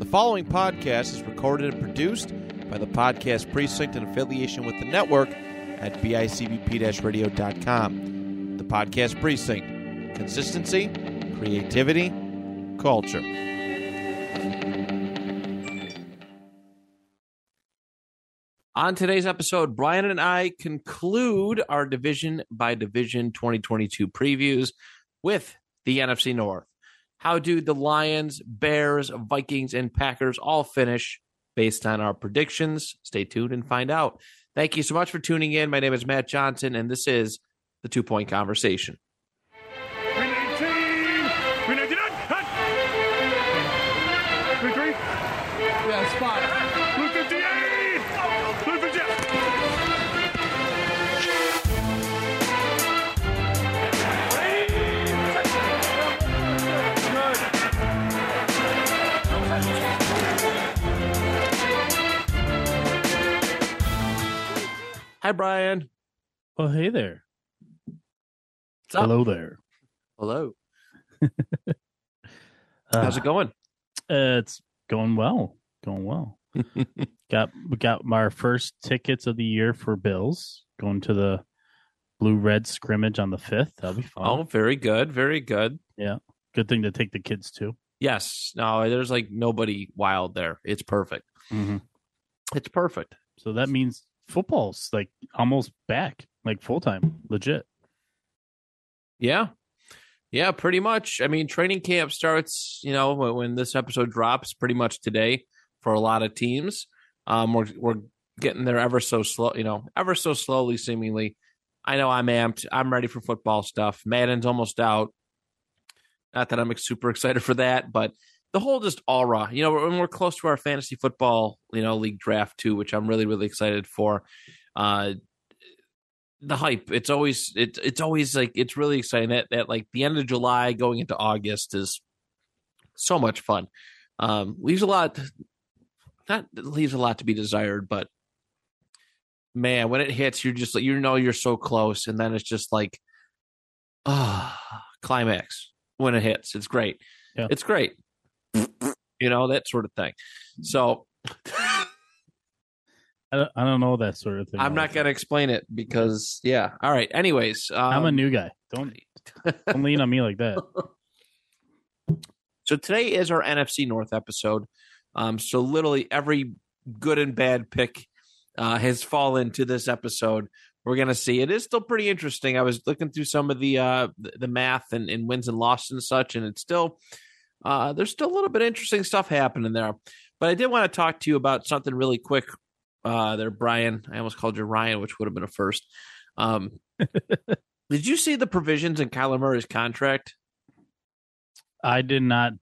The following podcast is recorded and produced by the Podcast Precinct in affiliation with the network at bicbp radio.com. The Podcast Precinct consistency, creativity, culture. On today's episode, Brian and I conclude our division by division 2022 previews with the NFC North. How do the Lions, Bears, Vikings, and Packers all finish based on our predictions? Stay tuned and find out. Thank you so much for tuning in. My name is Matt Johnson, and this is the Two Point Conversation. Hi, Brian. Oh, hey there. What's up? Hello there. Hello. Uh, How's it going? uh, it's going well. Going well. got we got our first tickets of the year for Bills going to the blue red scrimmage on the fifth. That'll be fun. Oh, very good. Very good. Yeah. Good thing to take the kids to. Yes. No, there's like nobody wild there. It's perfect. Mm-hmm. It's perfect. So that means football's like almost back, like full time, legit. Yeah. Yeah, pretty much. I mean, training camp starts, you know, when, this episode drops pretty much today for a lot of teams. Um, we're, we're getting there ever so slow, you know, ever so slowly, seemingly. I know I'm amped. I'm ready for football stuff. Madden's almost out. Not that I'm super excited for that, but the whole just aura, you know, when we're close to our fantasy football, you know, league draft too, which I'm really, really excited for. Uh, the hype, it's always, it's, it's always like, it's really exciting that, that like the end of July going into August is so much fun. Um, leaves a lot, not leaves a lot to be desired, but man, when it hits, you're just like, you know, you're so close. And then it's just like, ah, climax when it hits. It's great. Yeah. It's great. You know, that sort of thing. So I don't, I don't know that sort of thing. I'm not going to explain it because, yeah. All right. Anyways, um, I'm a new guy. Don't don't lean on me like that. So today is our NFC North episode. Um, so literally every good and bad pick uh, has fallen to this episode. We're gonna see. It is still pretty interesting. I was looking through some of the uh, the the math and, and wins and losses and such, and it's still uh, there's still a little bit of interesting stuff happening there. But I did want to talk to you about something really quick. Uh, there, Brian. I almost called you Ryan, which would have been a first. Um, did you see the provisions in Kyler Murray's contract? I did not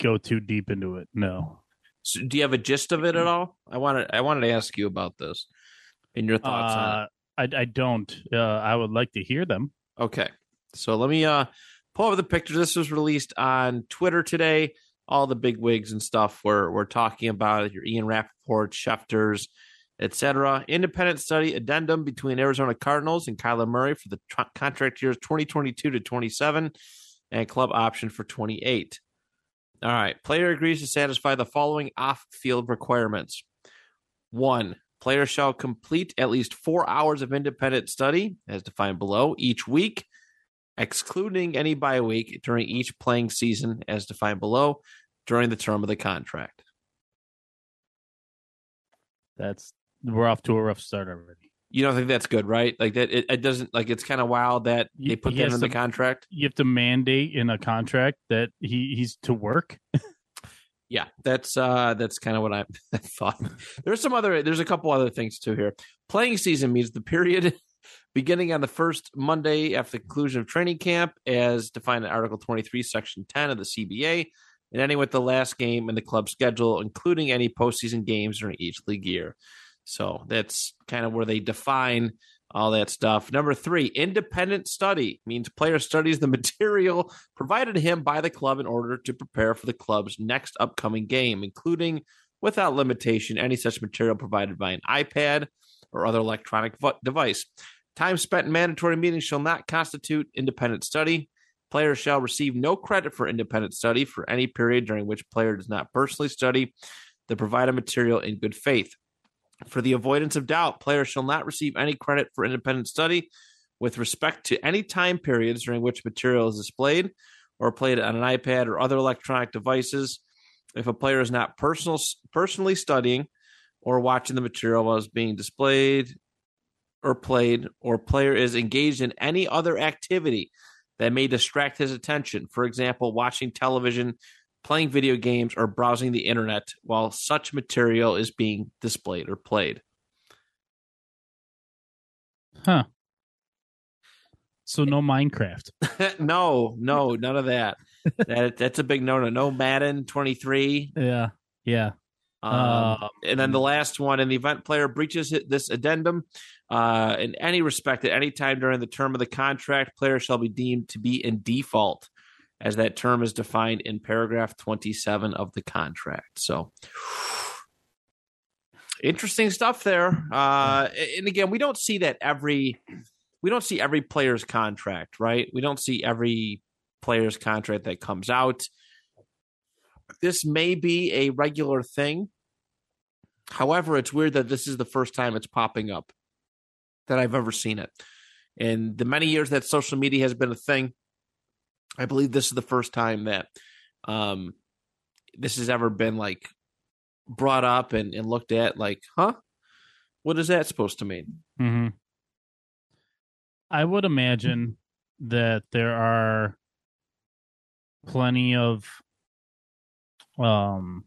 go too deep into it. No. So do you have a gist of it at all? I wanted I wanted to ask you about this and your thoughts on Uh, I I don't. Uh, I would like to hear them. Okay. So let me uh pull over the picture. This was released on Twitter today. All the big wigs and stuff were we're talking about it. Your Ian Rapoport, Schefters, etc. Independent study addendum between Arizona Cardinals and Kyler Murray for the tr- contract years 2022 to 27 and club option for 28. All right. Player agrees to satisfy the following off field requirements. One, player shall complete at least four hours of independent study, as defined below, each week, excluding any bye week during each playing season, as defined below, during the term of the contract. That's we're off to a rough start already. You don't think that's good, right? Like that, it, it doesn't like it's kind of wild that they put that in the contract. You have to mandate in a contract that he he's to work. Yeah, that's uh that's kind of what I thought. There's some other there's a couple other things too here. Playing season means the period beginning on the first Monday after the conclusion of training camp as defined in Article 23 section 10 of the CBA and ending with the last game in the club schedule including any postseason games during each league year. So that's kind of where they define all that stuff. Number three, independent study means player studies the material provided to him by the club in order to prepare for the club's next upcoming game, including, without limitation, any such material provided by an iPad or other electronic device. Time spent in mandatory meetings shall not constitute independent study. Players shall receive no credit for independent study for any period during which player does not personally study the provided material in good faith. For the avoidance of doubt, players shall not receive any credit for independent study with respect to any time periods during which material is displayed or played on an iPad or other electronic devices. If a player is not personal, personally studying or watching the material while it's being displayed or played, or player is engaged in any other activity that may distract his attention, for example, watching television, playing video games, or browsing the internet while such material is being displayed or played. Huh. So no Minecraft. no, no, none of that. that that's a big no no. No Madden 23. Yeah. Yeah. Um, Um, and then the last one, in the event player breaches this addendum uh, in any respect at any time during the term of the contract, player shall be deemed to be in default, as that term is defined in paragraph 27 of the contract. So, interesting stuff there. Uh, and again, we don't see that every we don't see every player's contract, right? We don't see every player's contract that comes out this may be a regular thing. However, it's weird that this is the first time it's popping up that I've ever seen it. In the many years that social media has been a thing, I believe this is the first time that um, this has ever been like brought up and, and looked at like, huh? What is that supposed to mean? hmm I would imagine that there are plenty of um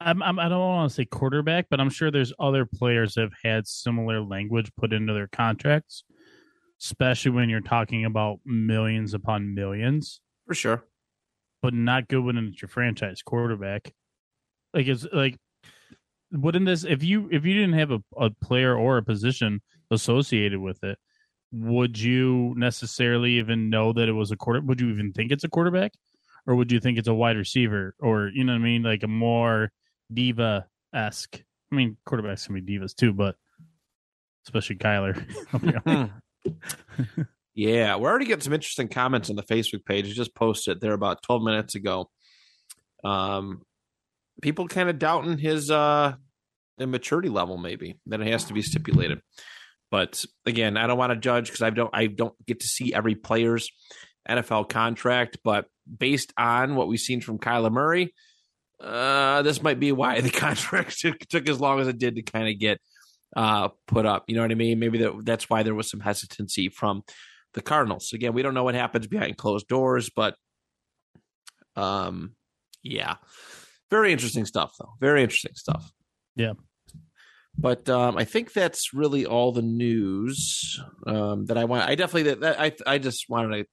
I'm, I'm I don't want to say quarterback, but I'm sure there's other players that have had similar language put into their contracts, especially when you're talking about millions upon millions, For sure. but not good when it's your franchise quarterback. Like it's like wouldn't this if you if you didn't have a, a player or a position associated with it, would you necessarily even know that it was a quarter? Would you even think it's a quarterback, or would you think it's a wide receiver, or you know what I mean, like a more diva esque? I mean, quarterbacks can be divas too, but especially Kyler. yeah, we're already getting some interesting comments on the Facebook page. I just posted there about 12 minutes ago. Um, people kind of doubting his uh maturity level, maybe that it has to be stipulated. But again, I don't want to judge because I don't I don't get to see every player's NFL contract. But based on what we've seen from Kyler Murray, uh, this might be why the contract took, took as long as it did to kind of get uh, put up. You know what I mean? Maybe that, that's why there was some hesitancy from the Cardinals. Again, we don't know what happens behind closed doors, but um, yeah, very interesting stuff, though. Very interesting stuff. Yeah. But um, I think that's really all the news um, that I want. I definitely that, that I I just wanted to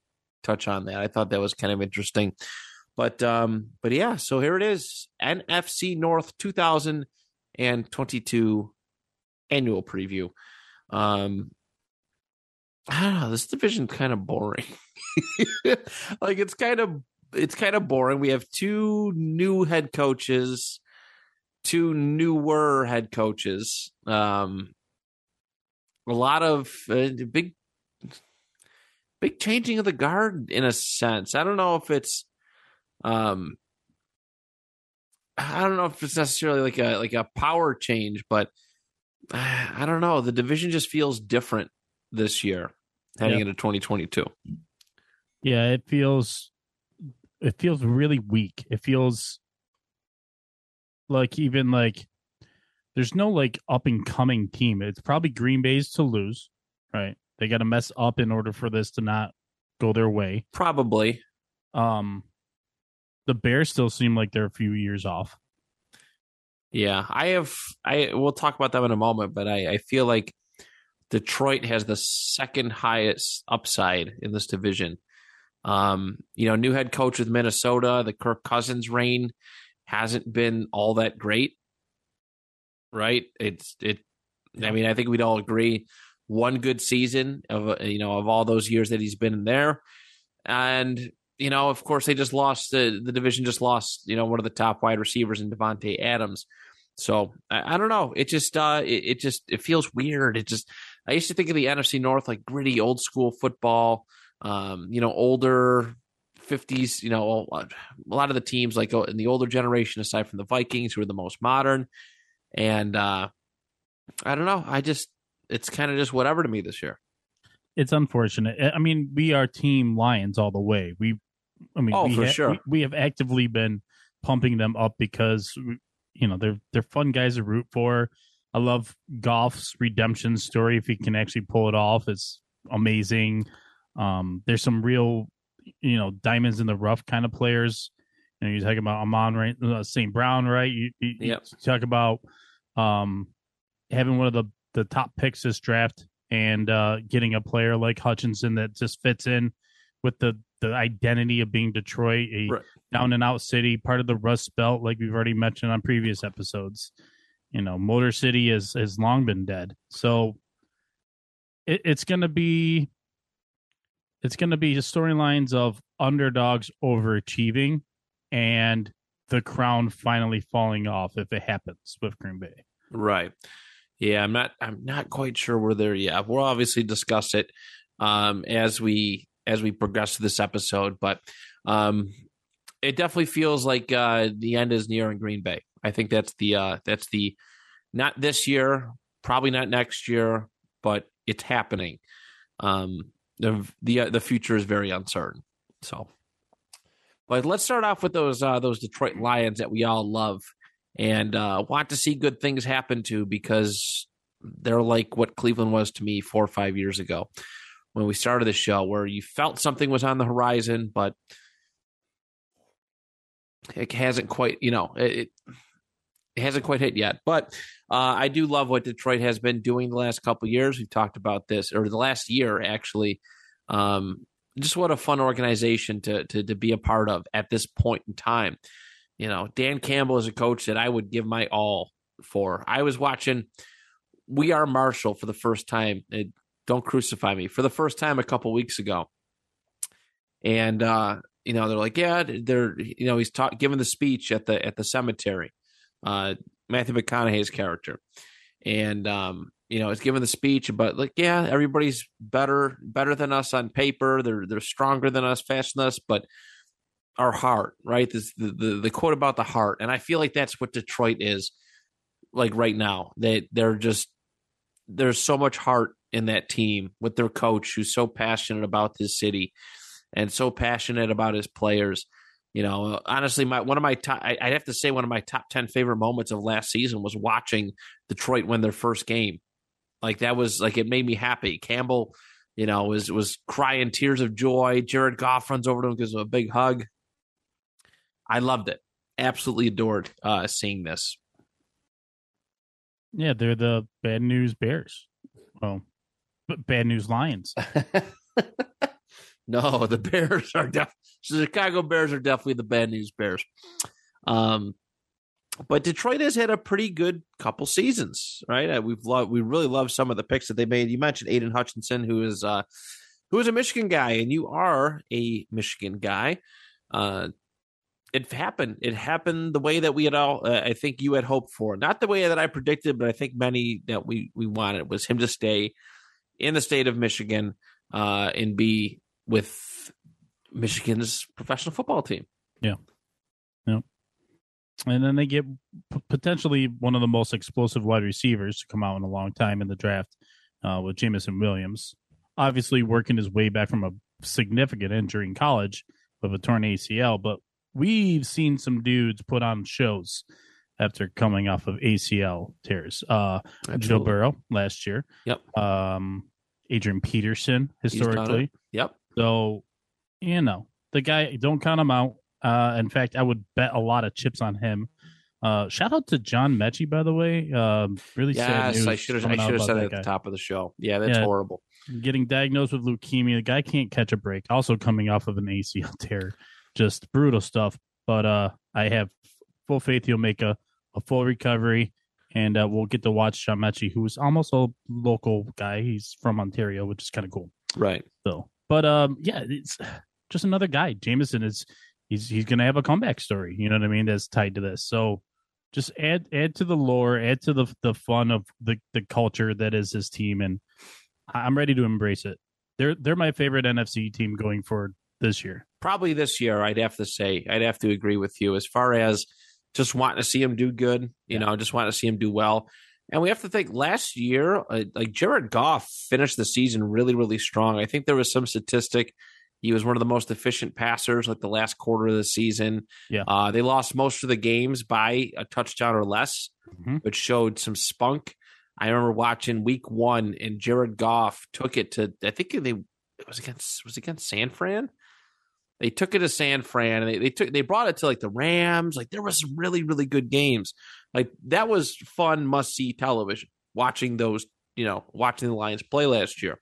touch on that. I thought that was kind of interesting. But um, but yeah, so here it is. NFC North 2022 annual preview. Um I don't know, this division kind of boring. like it's kind of it's kind of boring. We have two new head coaches, two newer head coaches. Um a lot of uh, big big changing of the guard in a sense. I don't know if it's um I don't know if it's necessarily like a like a power change, but I don't know. The division just feels different this year heading Yeah. into 2022. yeah, it feels it feels really weak. It feels like even like there's no like up and coming team. It's probably Green Bay's to lose, right? They got to mess up in order for this to not go their way. Probably. Um, the Bears still seem like they're a few years off. Yeah. I have I we'll talk about them in a moment, but I, I feel like Detroit has the second highest upside in this division. Um, you know, new head coach with Minnesota, the Kirk Cousins reign hasn't been all that great. Right? It's it I mean, I think we'd all agree one good season of uh, you know of all those years that he's been in there, and you know, of course, they just lost the the division. Just lost you know one of the top wide receivers in Davante Adams. So I, I don't know. It just uh, it, it just it feels weird. It just I used to think of the NFC North like gritty old school football. um, you know, older 50s, you know, a lot of the teams like in the older generation, aside from the Vikings, who are the most modern. And uh, I don't know. I just, it's kind of just whatever to me this year. It's unfortunate. I mean, we are team Lions all the way. We, I mean, Oh, we for ha- sure. we, we have actively been pumping them up because you know they're they're fun guys to root for. I love Goff's redemption story. If he can actually pull it off, it's amazing. Um, there's some real, you know, diamonds in the rough kind of players. You know, you talk about Amon right, uh, St. Brown, right? You, you, you talk about um, having one of the the top picks this draft and uh, getting a player like Hutchinson that just fits in with the the identity of being Detroit, a Right. down and out city, part of the Rust Belt, like we've already mentioned on previous episodes. You know, Motor City has has long been dead, so it, it's going to be it's going to be storylines of underdogs overachieving and the crown finally falling off if it happens with Green Bay. Right. Yeah, I'm not I'm not quite sure we're there yet. We'll obviously discuss it um as we as we progress to this episode, but um it definitely feels like uh the end is near in Green Bay. I think that's the uh that's the not this year, probably not next year, but it's happening. Um the the uh, the future is very uncertain. So but let's start off with those uh those Detroit Lions that we all love and uh, want to see good things happen to because they're like what Cleveland was to me four or five years ago when we started the show, where you felt something was on the horizon, but it hasn't quite, you know, it, it hasn't quite hit yet. But uh, I do love what Detroit has been doing the last couple years. We've talked about this, or the last year actually. Um, just what a fun organization to to to be a part of at this point in time you know, Dan Campbell is a coach that I would give my all for. I was watching We Are Marshall for the first time. It, don't crucify me for the first time a couple weeks ago, and uh, you know they're like, yeah, they're you know he's ta- giving the speech at the at the cemetery, uh, Matthew McConaughey's character, and um, you know he's giving the speech about like, yeah, everybody's better better than us on paper. They're they're stronger than us, faster than us, but our heart, right? This the, the the quote about the heart, and I feel like that's what Detroit is like right now. They they're just there's so much heart in that team with their coach who's so passionate about this city and so passionate about his players. You know, honestly, my one of my top, I, I'd have to say one of my top ten favorite moments of last season was watching Detroit win their first game. Like that was like it made me happy. Campbell, you know, was was crying tears of joy. Jared Goff runs over to him, gives him a big hug. I loved it. Absolutely adored uh, seeing this. Yeah, they're the bad news Bears. Well, but bad news Lions. no, the Bears are def- the Chicago Bears are definitely the bad news Bears. Um, but Detroit has had a pretty good couple seasons, right? Uh, we've loved, we really love some of the picks that they made. You mentioned Aidan Hutchinson, who is uh, who is a Michigan guy, and you are a Michigan guy. Uh, it happened. It happened the way that we had all, uh, I think you had hoped for. Not the way that I predicted, but I think many that we we wanted was him to stay in the state of Michigan uh, and be with Michigan's professional football team. Yeah, yeah. And then they get p- potentially one of the most explosive wide receivers to come out in a long time in the draft uh, with Jameson Williams. Obviously, working his way back from a significant injury in college with a torn ACL, but we've seen some dudes put on shows after coming off of ACL tears. Uh, Joe Burrow last year. Yep. Um, Adrian Peterson historically. Yep. So, you know, the guy, don't count him out. Uh, in fact, I would bet a lot of chips on him. Uh, shout out to John Metchie, by the way. Um, really sad Yes, news I should have. I should have said it that at the guy. top of the show. Yeah, that's Yeah. horrible. Getting diagnosed with leukemia. The guy can't catch a break. Also coming off of an ACL tear. Just brutal stuff. But uh, I have full faith he'll make a, a full recovery. And uh, we'll get to watch John Metchie, who's almost a local guy. He's from Ontario, which is kind of cool. Right. So, but um, yeah, it's just another guy. Jameson is he's he's gonna have a comeback story. You know what I mean? That's tied to this. So, just add add to the lore, add to the the fun of the the culture that is this team, and I'm ready to embrace it. they're they're my favorite NFC team going forward this year. Probably this year, I'd have to say, I'd have to agree with you as far as just wanting to see him do good. You Yeah. know, just wanting to see him do well. And we have to think last year, uh, like Jared Goff finished the season really, really strong. I think there was some statistic. He was one of the most efficient passers like the last quarter of the season. Yeah. Uh, they lost most of the games by a touchdown or less, Mhm. which showed some spunk. I remember watching week one and Jared Goff took it to, I think they, it was against, was it against San Fran? They took it to San Fran and they, they took they brought it to like the Rams. Like there was some really, really good games. Like that was fun, must see television. Watching those, you know, watching the Lions play last year.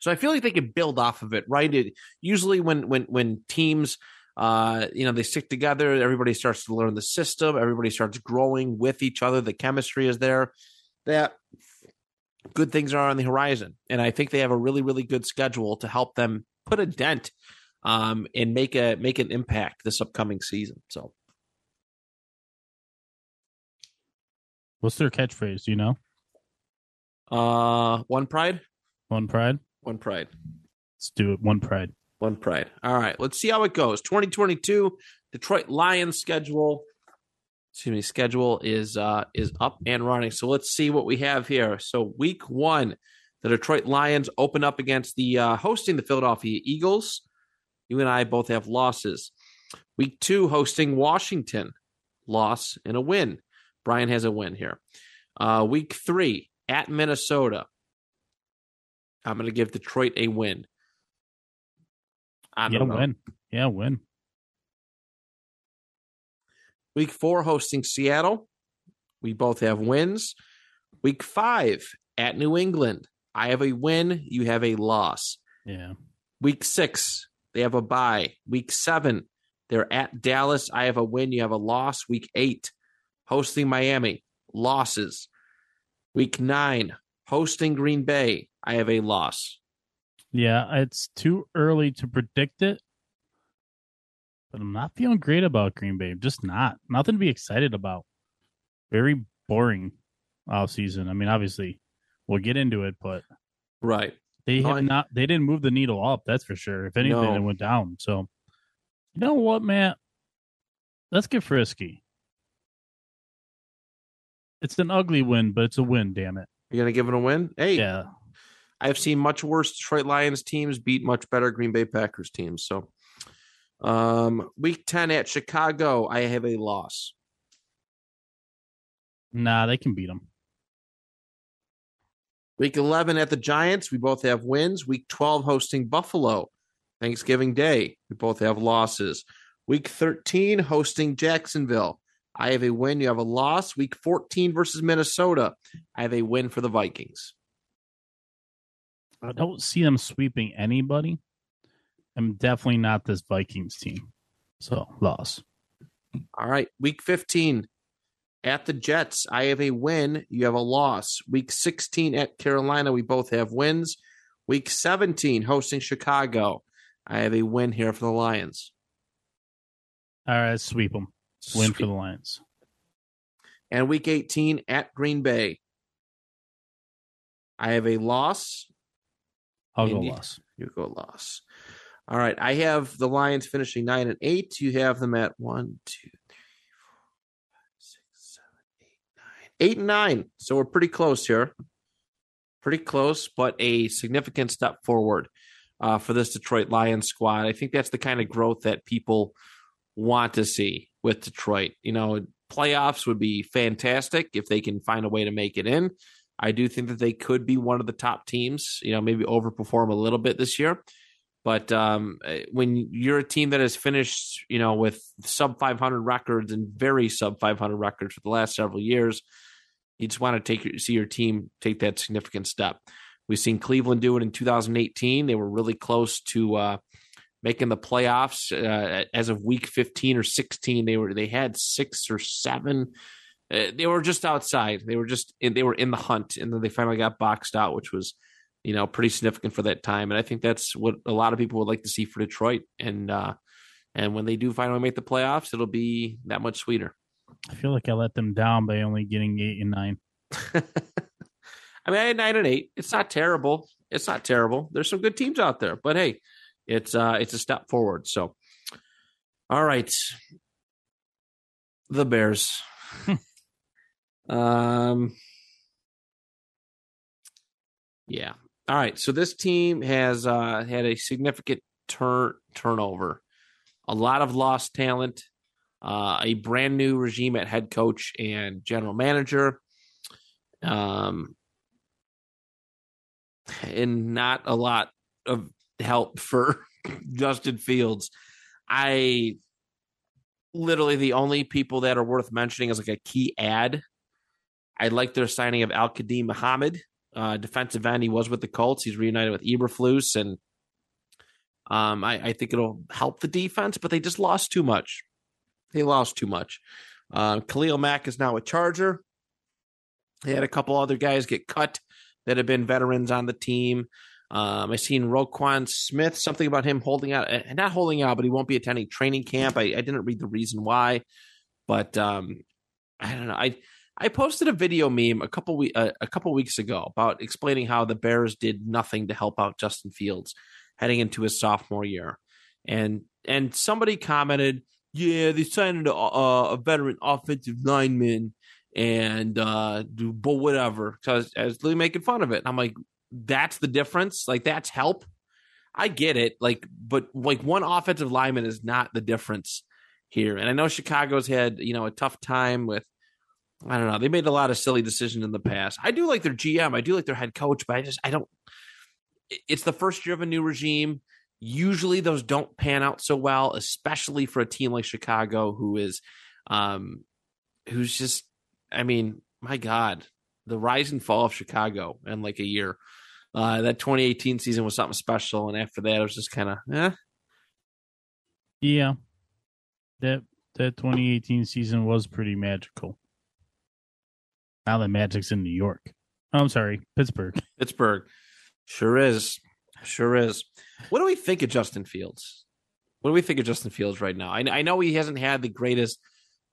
So I feel like they could build off of it, right? It usually when when when teams uh you know they stick together, everybody starts to learn the system, everybody starts growing with each other, the chemistry is there. That good things are on the horizon. And I think they have a really, really good schedule to help them put a dent um, and make a make an impact this upcoming season. So What's their catchphrase? Do you know? uh one pride, One pride. one pride, Let's do it. One pride. one pride. All right, let's see how it goes. 2022 Detroit Lions schedule. Excuse me, schedule is uh is up and running. So let's see what we have here. So week one, the Detroit Lions open up against the uh hosting the Philadelphia Eagles. You and I both have losses. Week two, hosting Washington, loss and a win. Brian has a win here. Uh, week three, at Minnesota. I'm going to give Detroit a win. I don't know. win. Yeah, win. Week four, hosting Seattle. We both have wins. Week five, at New England. I have a win. You have a loss. Yeah. Week six, they have a bye. Week seven, they're at Dallas. I have a win. You have a loss. Week eight, hosting Miami, losses. Week nine, hosting Green Bay. I have a loss. Yeah, it's too early to predict it. But I'm not feeling great about Green Bay. Just not. Nothing to be excited about. Very boring off season. I mean, obviously, we'll get into it, but Right. They No, have not they didn't move the needle up, that's for sure. If anything, No. it went down. So you know what, Matt? Let's get frisky. It's an ugly win, but it's a win, damn it. You're to give it a win? Hey, Yeah. I've seen much worse Detroit Lions teams beat much better Green Bay Packers teams. So, um, week 10 at Chicago, I have a loss. Nah, they can beat them. Week 11 at the Giants, we both have wins. Week 12 hosting Buffalo, Thanksgiving Day, we both have losses. Week 13 hosting Jacksonville, I have a win. You have a loss. Week 14 versus Minnesota, I have a win for the Vikings. I don't see them sweeping anybody. I'm definitely not this Vikings team. So loss. All right. Week 15 at the Jets, I have a win. You have a loss. Week 16 at Carolina, we both have wins. Week 17 hosting Chicago, I have a win here for the Lions. All right, sweep them. Win for the Lions. And week 18 at Green Bay, I have a loss. I'll go loss. You go loss. All right. I have the Lions finishing nine and eight. You have them at one, two, three, four, five, six, seven, eight, nine. Eight and nine. So we're pretty close here. Pretty close, but a significant step forward uh, for this Detroit Lions squad. I think that's the kind of growth that people want to see with Detroit. You know, playoffs would be fantastic if they can find a way to make it in. I do think that they could be one of the top teams, you know, maybe overperform a little bit this year. But um, eh, when you're a team that has finished, you know, with sub 500 records and very sub 500 records for the last several years, you just want to take see your team take that significant step. We've seen Cleveland do it in 2018. They were really close to uh, making the playoffs uh, as of week 15 or 16. They were they had six or seven uh, they were just outside. They were just in, they were in the hunt, and then they finally got boxed out, which was you know pretty significant for that time. And I think that's what a lot of people would like to see for Detroit. And uh, and when they do finally make the playoffs, it'll be that much sweeter. I feel like I let them down by only getting eight and nine. I mean, I had nine and eight. It's not terrible. It's not terrible. There's some good teams out there, but hey, it's uh it's a step forward. So, all right, the Bears. um, yeah. All right. So this team has uh had a significant turn turnover, a lot of lost talent, uh, a brand new regime at head coach and general manager. Um, and not a lot of help for Justin Fields. I literally the only people that are worth mentioning is like a key ad. I like their signing of Al-Quadin Muhammad, uh, defensive end. He was with the Colts. He's reunited with Eberflus, and um, I, I, think it'll help the defense. But they just lost too much. They lost too much. Uh, Khalil Mack is now a Charger. They had a couple other guys get cut that have been veterans on the team. Um, I seen Roquan Smith, something about him holding out, eh, not holding out, but he won't be attending training camp. I, I didn't read the reason why, but um, I don't know. I I posted a video meme a couple we uh, a couple weeks ago about explaining how the Bears did nothing to help out Justin Fields heading into his sophomore year, and and somebody commented, "Yeah, they signed a, a, veteran offensive lineman." and uh do but whatever because as Lee making fun of it. And i'm like that's the difference? Like that's help? I get it like but like one offensive lineman is not the difference here. And i know chicago's had you know a tough time with i don't know they made a lot of silly decisions in the past i do like their gm i do like their head coach but i just i don't it's the first year of a new regime usually those don't pan out so well especially for a team like chicago who is um who's just I mean, my God, the rise and fall of Chicago in like a year. Uh, that 2018 season was something special, and after that, it was just kind of, eh. Yeah, that that 2018 season was pretty magical. Now that Magic's in New York. Oh, I'm sorry, Pittsburgh. Pittsburgh, sure is, sure is. What do we think of Justin Fields? What do we think of Justin Fields right now? I, I know he hasn't had the greatest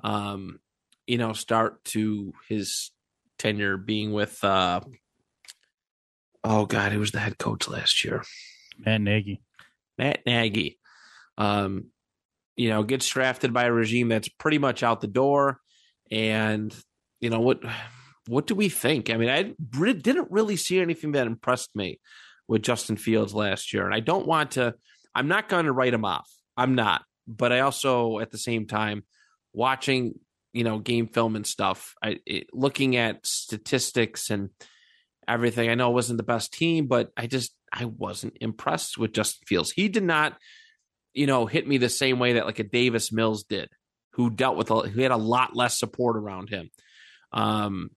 um, you know, start to his tenure being with uh oh god, who was the head coach last year? Matt Nagy. Matt Nagy. Um, you know, gets drafted by a regime that's pretty much out the door. And, you know, what what do we think? I mean, I didn't really see anything that impressed me with Justin Fields last year. And I don't want to, I'm not going to write him off. I'm not. But I also, at the same time, watching you know game film and stuff I, it, looking at statistics and everything i know it wasn't the best team but i just i wasn't impressed with justin fields he did not you know hit me the same way that like a davis mills did who dealt with a, who had a lot less support around him um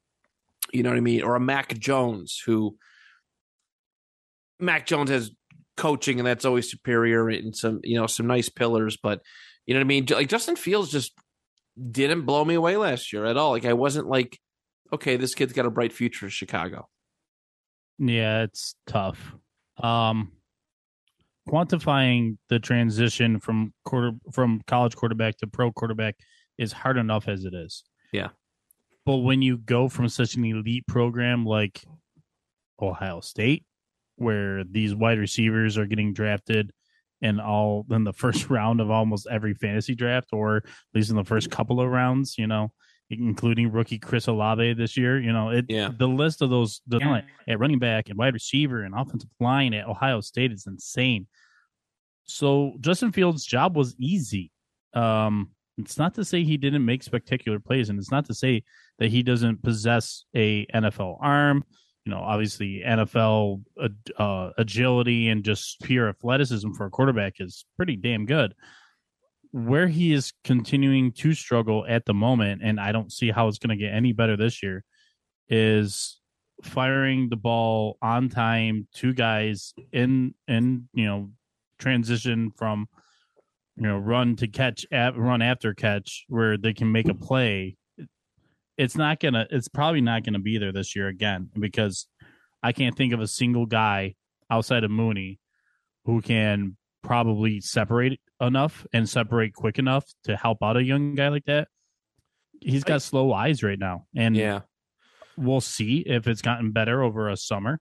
you know what i mean or a mac jones who mac jones has coaching and that's always superior and some you know some nice pillars but you know what i mean like justin fields just didn't blow me away last year at all. Like I wasn't like, okay, this kid's got a bright future in Chicago. Yeah, it's tough. Um quantifying the transition from quarter from college quarterback to pro quarterback is hard enough as it is. Yeah. But when you go from such an elite program like Ohio State, where these wide receivers are getting drafted in all in the first round of almost every fantasy draft, or at least in the first couple of rounds. You know, including rookie Chris Olave this year. You know, it yeah. the list of those the talent at running back and wide receiver and offensive line at Ohio State is insane. So Justin Fields' job was easy. Um, it's not to say he didn't make spectacular plays, and it's not to say that he doesn't possess a NFL arm you know, obviously NFL uh, agility and just pure athleticism for a quarterback is pretty damn good. Where he is continuing to struggle at the moment, and I don't see how it's going to get any better this year, is firing the ball on time to guys in in you know transition from you know run to catch at, run after catch where they can make a play it's not gonna it's probably not gonna be there this year again because I can't think of a single guy outside of Mooney who can probably separate enough and separate quick enough to help out a young guy like that. He's got slow eyes right now, and yeah, we'll see if it's gotten better over a summer.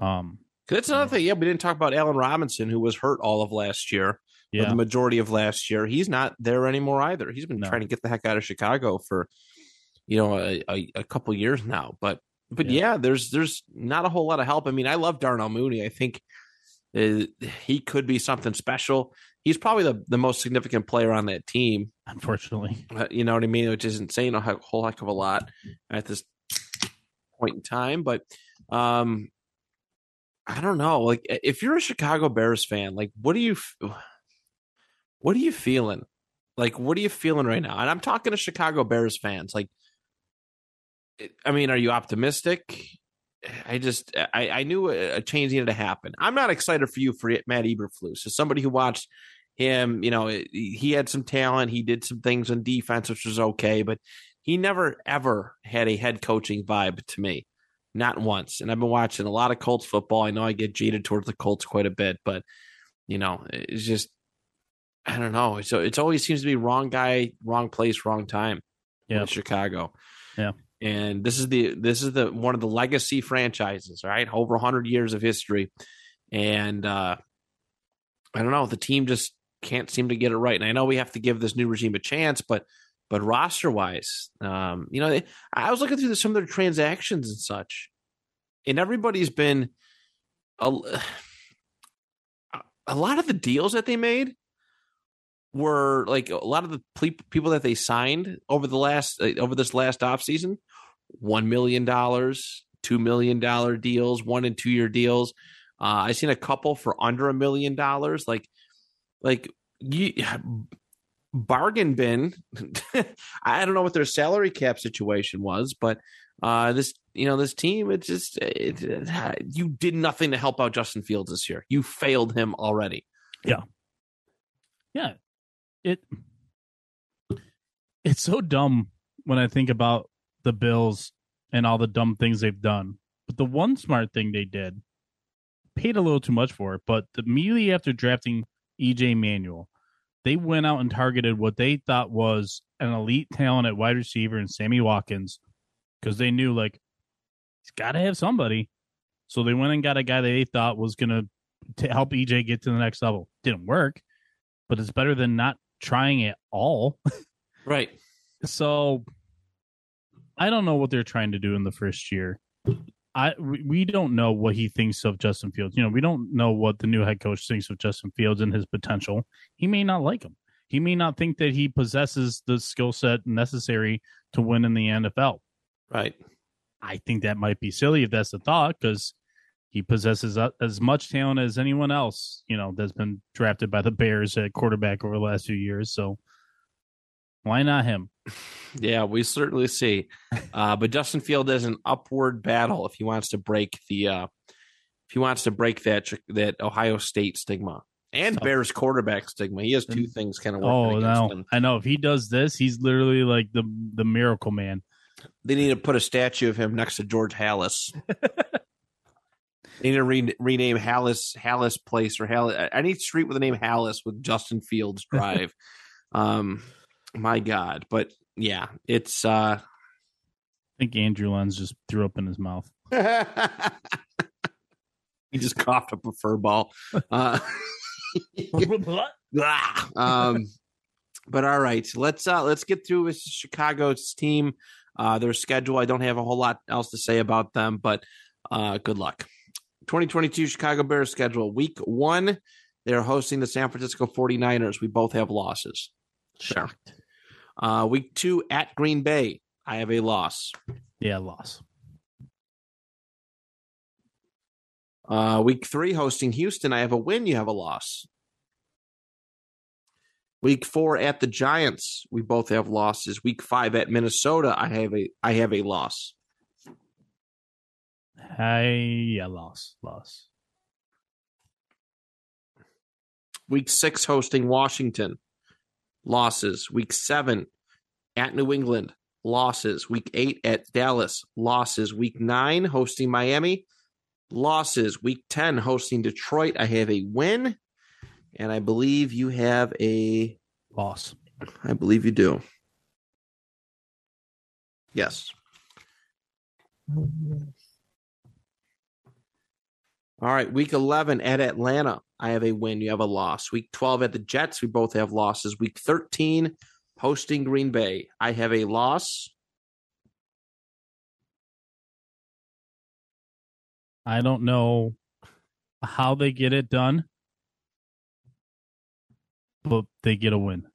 Um, that's another thing. Yeah, we didn't talk about Allen Robinson, who was hurt all of last year, Yeah, the majority of last year. He's not there anymore either. He's been No. trying to get the heck out of Chicago for, you know, a, a, a couple years now. But but Yeah. yeah. there's there's not a whole lot of help. I mean, I love Darnell Mooney. I think uh, he could be something special. He's probably the, the most significant player on that team. unfortunately. Uh, you know what I mean? Which isn't saying a whole heck of a lot at this point in time. But um, I don't know. Like, if you're a Chicago Bears fan, like, what do you, f- what are you feeling? Like, what are you feeling right now? And I'm talking to Chicago Bears fans. Like, I mean, are you optimistic? I just, I, I knew a, change needed to happen. I'm not excited for you for Matt Eberflus. As somebody who watched him, you know, he had some talent. He did some things on defense, which was okay, but he never ever had a head coaching vibe to me, not once. And I've been watching a lot of Colts football. I know I get jaded towards the Colts quite a bit, but you know, it's just I don't know. So it's always seems to be wrong guy, wrong place, wrong time. Yeah. Chicago. Yeah. and this is the this is the one of the legacy franchises, right? Over hundred years of history, and uh I don't know. The team just can't seem to get it right. And I know we have to give this new regime a chance, but but roster wise, um, you know, I was looking through some of their transactions and such, and everybody's been a, a lot of the deals that they made were like a lot of the ple- people that they signed over the last over this last off season, one million dollars, two million dollar deals, one and two year deals. Uh, I seen a couple for under a million dollars. Like, like you, bargain bin. I don't know what their salary cap situation was, but uh, this you know this team it just it, it, you did nothing to help out Justin Fields this year. You failed him already. Yeah. Yeah, it it's so dumb when I think about the Bills and all the dumb things they've done. But the one smart thing they did, paid a little too much for it, but immediately after drafting EJ Manuel, they went out and targeted what they thought was an elite talent at wide receiver and Sammy Watkins because they knew like he's got to have somebody. So they went and got a guy that they thought was going to help EJ get to the next level. Didn't work, but it's better than not trying at all. Right. So I don't know what they're trying to do in the first year. I we we don't know what he thinks of Justin Fields. You know, we don't know what the new head coach thinks of Justin Fields and his potential. He may not like him. He may not think that he possesses the skill set necessary to win in the NFL. Right. I think that might be silly if that's the thought because he possesses as much talent as anyone else, you know, that's been drafted by the Bears at quarterback over the last few years. So why not him? Yeah, we certainly see. Uh, but Justin Field is an upward battle if he wants to break the uh, if he wants to break that that Ohio State stigma and So- Bears quarterback stigma. He has two things kind of working Oh against no, him. I know if he does this, he's literally like the the miracle man. They need to put a statue of him next to George Halas. they need to re- rename Halas Halas Place or Halas any street with the name Halas with Justin Fields Drive. um, my God, but yeah, it's. uh I think Andrew Lenz just threw up in his mouth. he just coughed up a fur ball. Uh, um, but all right, let's uh, let's get through with Chicago's team. Uh, their schedule. I don't have a whole lot else to say about them, but uh, good luck. 2022 Chicago Bears schedule. Week one, they're hosting the San Francisco 49ers. We both have losses. Shocked. Uh, week two at Green Bay. I have a loss. Yeah, loss. Uh, week three, hosting Houston, I have a win. You have a loss. Week four at the Giants, we both have losses. Week five at Minnesota, I have a I have a loss. I yeah, loss, loss. Week six, hosting Washington, losses. Week seven at New England, losses. Week eight at Dallas, losses. Week nine, hosting Miami, losses. Week 10, hosting Detroit, I have a win. And I believe you have a Loss. I believe you do. Yes. All right, week 11 at Atlanta, I have a win. You have a loss. Week 12 at the Jets, we both have losses. Week 13, hosting Green Bay, I have a loss. I don't know how they get it done, but they get a win.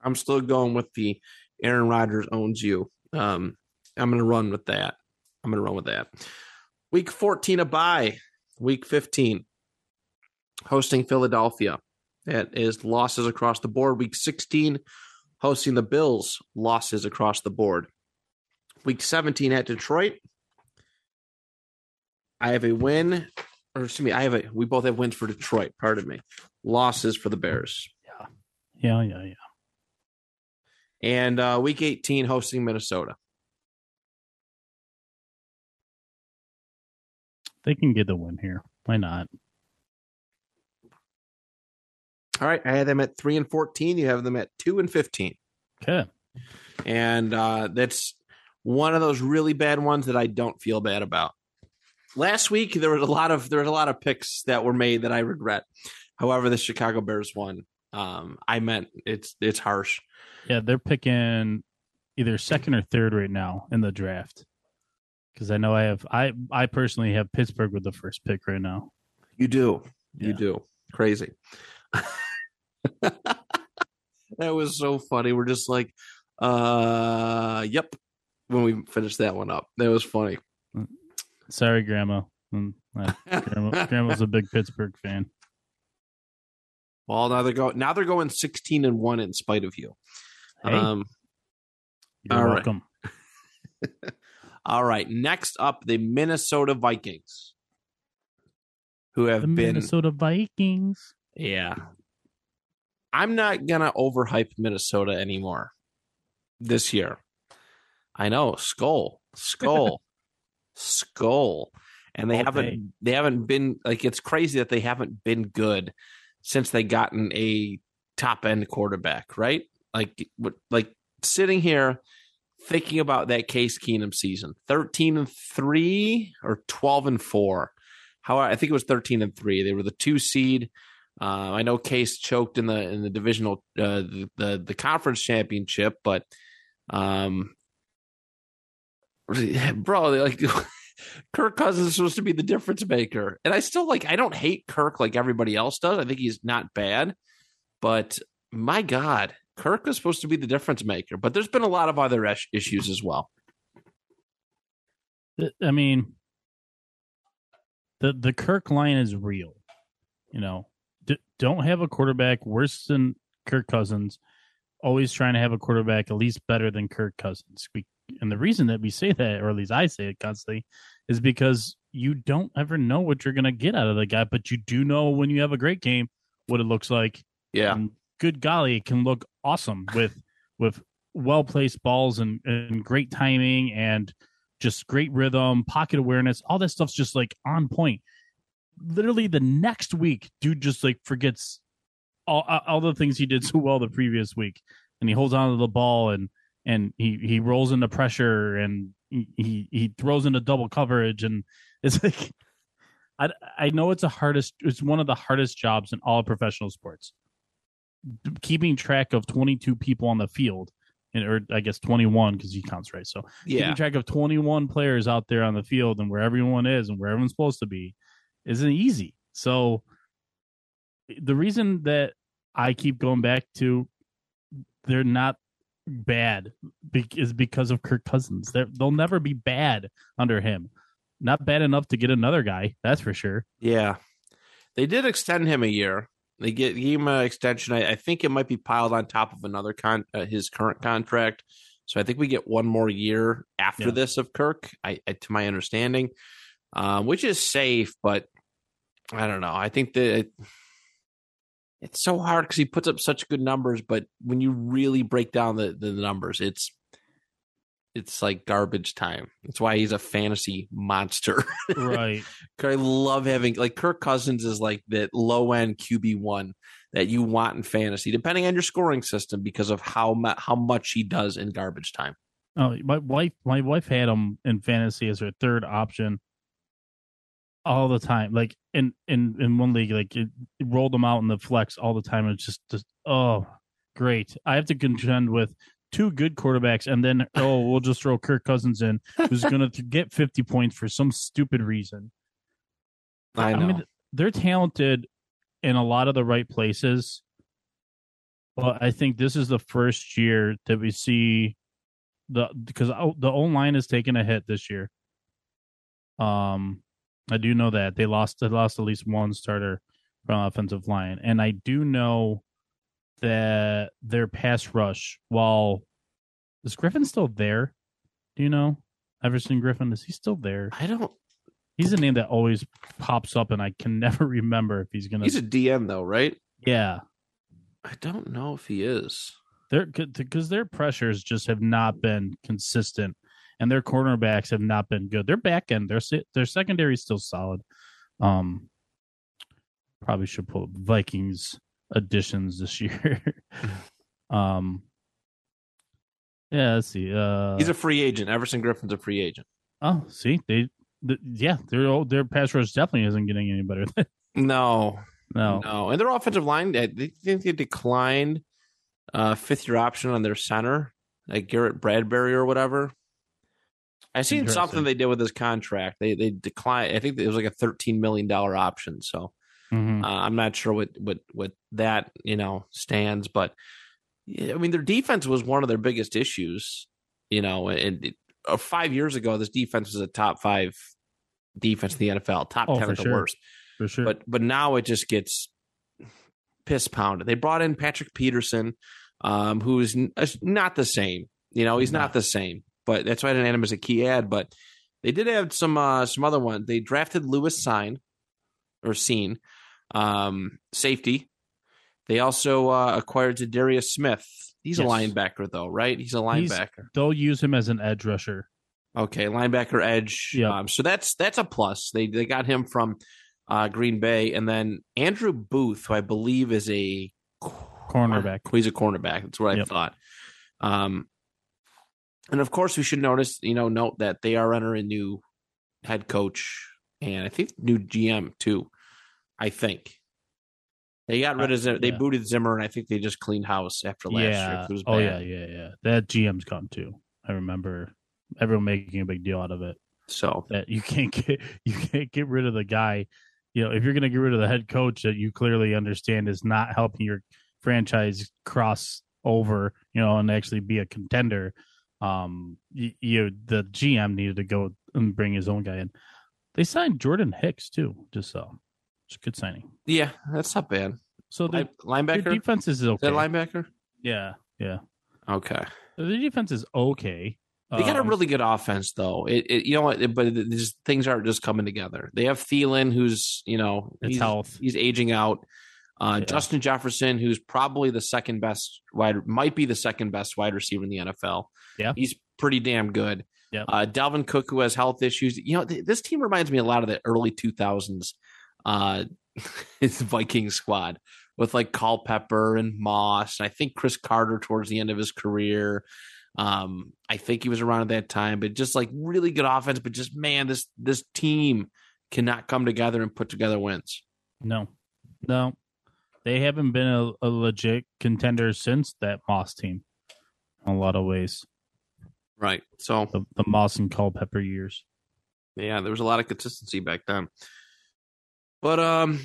I'm still going with the Aaron Rodgers owns you. Um, I'm going to run with that. I'm going to run with that. Week 14, a bye. Week 15, hosting Philadelphia. That is losses across the board. Week 16, hosting the Bills, losses across the board. Week 17 at Detroit. I have a win, or excuse me, I have a. We both have wins for Detroit. Pardon me. Losses for the Bears. Yeah, yeah, yeah. Yeah. And uh, week 18, hosting Minnesota. They can get the win here. Why not? All right, I had them at three and fourteen. You have them at two and fifteen, Okay. and uh, that's one of those really bad ones that I don't feel bad about. Last week there was a lot of there was a lot of picks that were made that I regret. However, the Chicago Bears won. Um, I meant it's it's harsh. Yeah, they're picking either second or third right now in the draft. Because I know I have I I personally have Pittsburgh with the first pick right now. You do, you do, crazy. that was so funny. We're just like, uh, yep. When we finished that one up, that was funny. Sorry, Grandma. Mm, Grandma Grandma's a big Pittsburgh fan. Well, now they're going. Now they're going sixteen and one in spite of you. Hey, Um, you're all right. all right. Next up, the Minnesota Vikings, who have The been. Minnesota Vikings. Yeah, I'm not gonna overhype Minnesota anymore this year. I know, Skol, Skol, Skol, and they Okay. haven't. They haven't been like it's crazy that they haven't been good since they gotten a top end quarterback, right? Like, like sitting here thinking about that Case Keenum season, thirteen and three or twelve and four. How I think it was thirteen and three. They were the two seed. Uh, I know Case choked in the in the divisional uh, the, the the conference championship, but um, bro, like Kirk Cousins is supposed to be the difference maker, and I still like I don't hate Kirk like everybody else does. I think he's not bad, but my God, Kirk was supposed to be the difference maker. But there's been a lot of other issues as well. I mean, the the Kirk line is real. You know, D- don't have a quarterback worse than Kirk Cousins. Always trying to have a quarterback at least better than Kirk Cousins. We, and the reason that we say that, or at least I say it constantly, is because you don't ever know what you're going to get out of the guy, but you do know when you have a great game what it looks like. Yeah, And good golly, can look awesome with with well placed balls and, and great timing and just great rhythm, pocket awareness. All that stuff's just like on point. Literally, the next week, dude just like forgets all all the things he did so well the previous week, and he holds on to the ball and and he he rolls into pressure and he he, throws into double coverage and it's like. I, I know it's a hardest it's one of the hardest jobs in all professional sports keeping track of 22 people on the field and or i guess 21 because he counts right. So yeah, keeping track of 21 players out there on the field and where everyone is and where everyone's supposed to be isn't easy. So the reason that i keep going back to they're not bad be- is because of kirk cousins. They're, they'll never be bad under him. Not bad enough to get another guy that's for sure. Yeah, they did extend him a year. They get him an extension. I, I think it might be piled on top of another con uh, his current contract. So I think we get one more year after Yeah. this of Kirk. I, I to my understanding, um, which is safe, but I don't know. I think that it, it's so hard because he puts up such good numbers, but when you really break down the, the numbers, it's it's like garbage time. That's why he's a fantasy monster. right I love having like Kirk Cousins is like that low end QB one that you want in fantasy, depending on your scoring system, because of how mu- how much he does in garbage time. Oh, my wife, my wife had him in fantasy as her third option, all the time. Like in in in one league, like it, it rolled him out in the flex all the time. It's just, just oh, great. I have to contend with two good quarterbacks, and then oh, we'll just throw Kirk Cousins in, who's going to get fifty points for some stupid reason. I know. mean, they're talented in a lot of the right places, but I think this is the first year that we see the because the O line has taken a hit this year. Um, I do know that they lost they lost at least one starter from offensive line, and I do know that their pass rush. While is Griffen still there? Do you know Everson Griffen? Is he still there? I don't. He's a name that always pops up, and I can never remember if he's gonna. He's a DM though, right? yeah, I don't know if he is. they're because their pressures just have not been consistent, and their cornerbacks have not been good. Their back end, their their secondary is still solid. Um, probably should pull up Vikings additions this year. um, yeah, let's see. Uh, He's a free agent. Everson Griffen's a free agent. oh, see, they, the, yeah, their their pass rush definitely isn't getting any better. No, no, no, and their offensive line. I they think they declined uh, fifth year option on their center, like Garrett Bradbury or whatever. I seen something they did with his contract. They they declined. I think it was like a thirteen million dollar option. So Mhm. uh, I'm not sure what what what that you know stands, but yeah, I mean their defense was one of their biggest issues. You know, and it, uh, five years ago, this defense was a top five defense in the NFL, top Oh, ten at the sure. worst. for sure. But but now it just gets piss pounded. They brought in Patrick Peterson, um, who is n- not the same. You know, he's No. not the same. But that's why I didn't add him as a key ad. But they did have some uh, some other one. They drafted Lewis Sign or Scene, um, safety. They also uh, acquired Za'Darius Smith. He's a linebacker, though, right? He's a He's- linebacker. They'll use him as an edge rusher. Okay, linebacker edge. Yep. Um, so that's that's a plus. They they got him from uh, Green Bay, and then Andrew Booth, who I believe is a Cornerback. He's a cornerback. That's what I Yep. thought. Um, and of course, we should notice, you know, note that they are under a new head coach and I think new GM too. I think they got rid of Zim- they yeah. booted Zimmer, and I think they just cleaned house after last year. yeah. was Oh yeah, yeah, yeah. That GM's gone too. I remember everyone making a big deal out of it. So That you can't get you can't get rid of the guy. You know, if you're gonna get rid of the head coach that you clearly understand is not helping your franchise cross over, you know, and actually be a contender, um, you, you the GM needed to go and bring his own guy in. They signed Jordan Hicks too, just so it's a good signing. yeah, that's not bad. So the, Line- their linebacker, defense is okay. that linebacker? yeah, yeah. Okay. The defense is okay. They got a Um, really good offense, though. It, it you know what? But it, just, things aren't just coming together. They have Thielen, who's you know It's he's, health. he's aging out. Uh, Yeah. Justin Jefferson, who's probably the second best wide, might be the second best wide receiver in the NFL. Yeah. he's pretty damn good. Yep. Uh, Dalvin Cook, who has health issues. You know, th- this team reminds me a lot of the early two thousands. Uh, his Viking squad with like Culpepper and Moss. And I think Cris Carter towards the end of his career. Um, I think he was around at that time, but just like really good offense. But just man, this this team cannot come together and put together wins. No, no, they haven't been a, a legit contender since that Moss team. In a lot of ways, Right. So the, the Moss and Culpepper years. yeah, there was a lot of consistency back then. But um,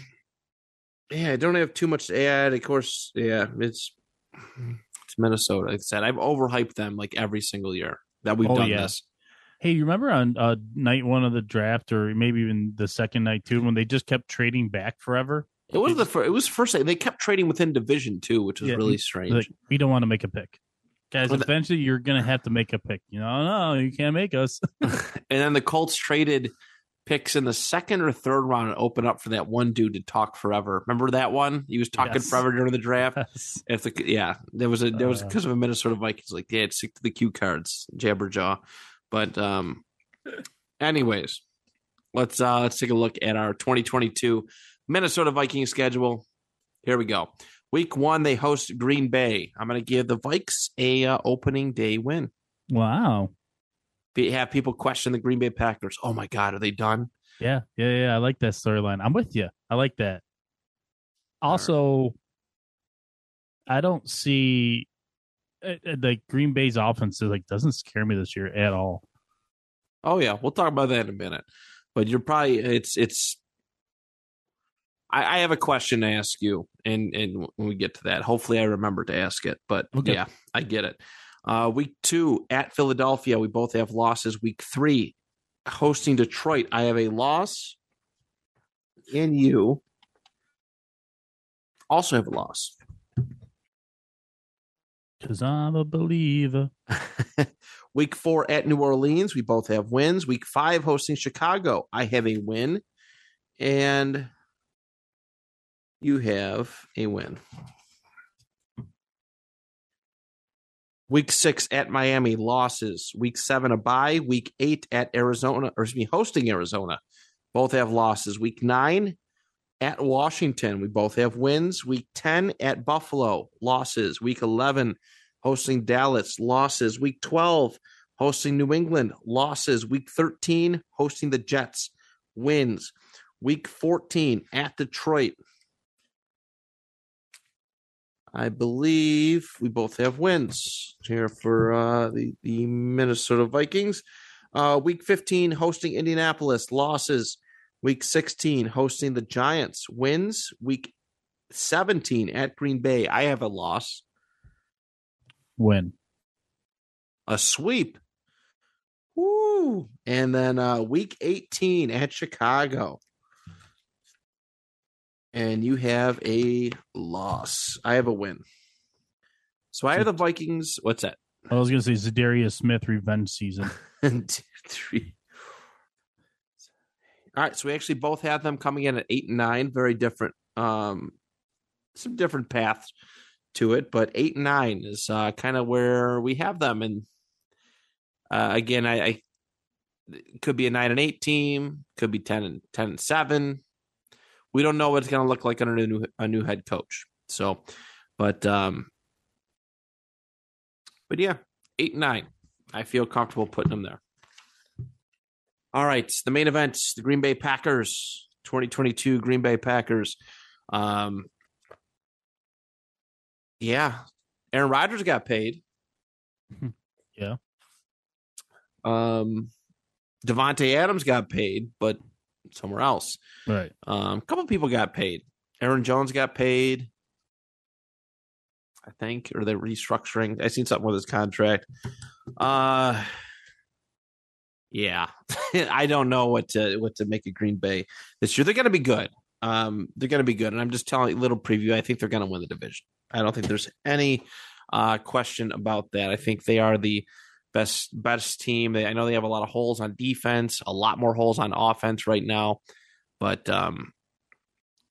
yeah, I don't have too much to add. Of course, yeah, it's it's Minnesota. Like I said, I've overhyped them like every single year that we've Oh, done yeah. this. Hey, you remember on uh, night one of the draft, or maybe even the second night too, when they just kept trading back forever? It was the first. It was first. They kept trading within division too, which was Yeah, really strange. Like, we don't want to make a pick, guys. Well, the- eventually, you're gonna have to make a pick. You know, no, you can't make us. and then the Colts traded picks in the second or third round and open up for that one dude to talk forever. Remember that one? He was talking Yes. forever during the draft. If the yeah, there was a there was Uh. because of a Minnesota Vikings like they had stick to the cue cards, Jabberjaw. But um, anyways, let's uh let's take a look at our 2022 Minnesota Vikings schedule. Here we go. Week one, they host Green Bay. I'm going to give the Vikes a uh, opening day win. wow. Have people question the Green Bay Packers. Oh my God, are they done? Yeah, yeah, yeah. I like that storyline. I'm with you. I like that. Also, I don't see uh, uh, the Green Bay's offense is like doesn't scare me this year at all. Oh yeah, we'll talk about that in a minute. But you're probably it's it's. I, I have a question to ask you, and and when we get to that, hopefully I remember to ask it. But Okay. yeah, I get it. Uh, week two at Philadelphia, we both have losses. Week three, hosting Detroit, I have a loss, and you also have a loss. Cause I'm a believer. Week four at New Orleans, we both have wins. Week five hosting Chicago, I have a win, and you have a win. Week six at Miami, losses. Week seven, a bye. Week eight at Arizona, or excuse me, hosting Arizona. Both have losses. Week nine at Washington, we both have wins. Week 10 at Buffalo, losses. Week 11 hosting Dallas, losses. Week 12 hosting New England, losses. Week 13 hosting the Jets, wins. Week 14 at Detroit. I believe we both have wins here for uh, the, the Minnesota Vikings. Uh, week 15 hosting Indianapolis, losses. Week 16 hosting the Giants, wins. Week 17 at Green Bay, I have a loss. Win. a sweep. Woo! And then uh week 18 at Chicago. And you have a loss. I have a win. So I have the Vikings. What's that? I was gonna say Za'Darius Smith revenge season. One, two, three. All right, so we actually both have them coming in at eight and nine. Very different, um, some different paths to it, but eight and nine is uh, kind of where we have them. And uh, again, I, I could be a nine and eight team, could be ten and ten and seven. We don't know what it's going to look like under a new a new head coach. So, but um, but yeah, eight and nine. I feel comfortable putting them there. All right, the main event: the Green Bay Packers, 2022 Green Bay Packers. Um, yeah, Aaron Rodgers got paid. Yeah. Um, Davante Adams got paid, but somewhere else. Right. Um, a couple people got paid. Aaron Jones got paid. I think, or they're restructuring. I seen something with his contract. Uh yeah. I don't know what to what to make of Green Bay this year. They're gonna be good. Um, they're gonna be good. And I'm just telling you a little preview. I think they're gonna win the division. I don't think there's any uh question about that. I think they are the best best team. They, I know they have a lot of holes on defense, a lot more holes on offense right now. But um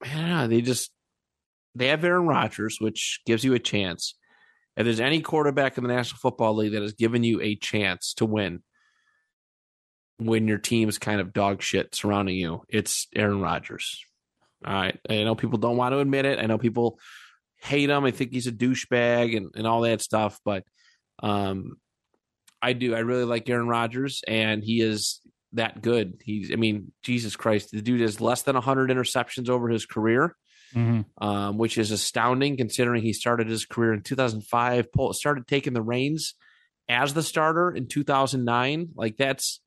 man, they just they have Aaron Rodgers, which gives you a chance. If there's any quarterback in the National Football League that has given you a chance to win when your team's kind of dog shit surrounding you, it's Aaron Rodgers. All right. I know people don't want to admit it. I know people hate him. I think he's a douchebag and, and all that stuff, but um I do. I really like Aaron Rodgers, and he is that good. He's, I mean, Jesus Christ, the dude has less than 100 interceptions over his career hmm um, which is astounding considering he started his career in 2005, pull, started taking the reins as the starter in 2009. Like that's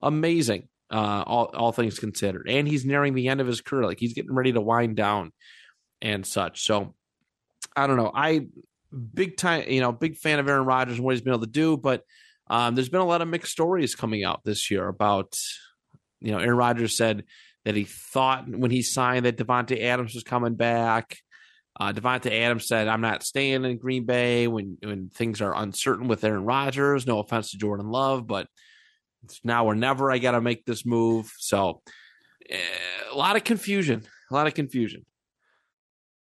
amazing, uh, all all things considered. And he's nearing the end of his career, like he's getting ready to wind down and such. So I don't know. I big time, you know, big fan of Aaron Rodgers and what he's been able to do, but um, there's been a lot of mixed stories coming out this year about, you know, Aaron Rodgers said that he thought when he signed that Davante Adams was coming back. Uh, Adams said, "I'm not staying in Green Bay when when things are uncertain with Aaron Rodgers. No offense to Jordan Love, but it's now or never. I got to make this move." So, eh, a lot of confusion. A lot of confusion.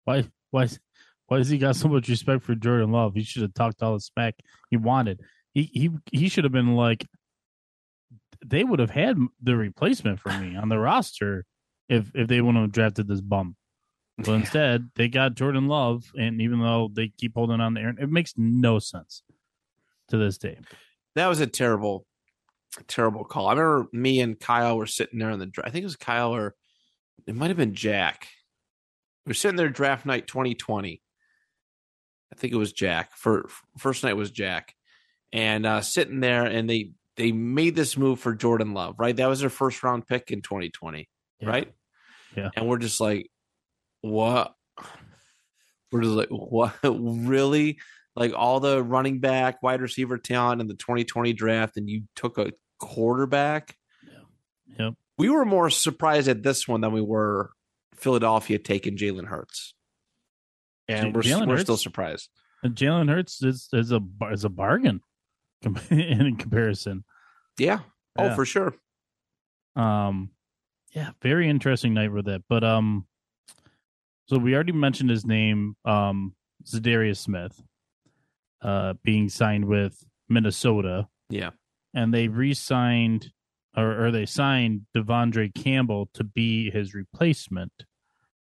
Why? Why? Why does he got so much respect for Jordan Love? He should have talked all the smack he wanted. He he he should have been like, they would have had the replacement for me on the roster if if they wouldn't have drafted this bum. But instead, they got Jordan Love, and even though they keep holding on to Aaron, it makes no sense to this day. That was a terrible. terrible call. I remember me and Kyle were sitting there in the. I think it was Kyle or it might have been Jack. We are sitting there draft night 2020. I think it was Jack. For first night was Jack, and uh, sitting there, and they they made this move for Jordan Love. Right, that was their first round pick in 2020. Yeah. Right. Yeah. and we're just like, what? We're just like, what? really? Like all the running back, wide receiver talent in the 2020 draft, and you took a quarterback. Yep. We were more surprised at this one than we were Philadelphia taking Jalen Hurts, and J- we're Jalen we're Hurts- still surprised. And Jalen Hurts is is a is a bargain in comparison. Yeah. Oh, for sure. Um, yeah, very interesting night with it. But um, so we already mentioned his name, um, Za'Darius Smith, uh, being signed with Minnesota, Yeah. and they re-signed or, or they signed De'Vondre Campbell to be his replacement,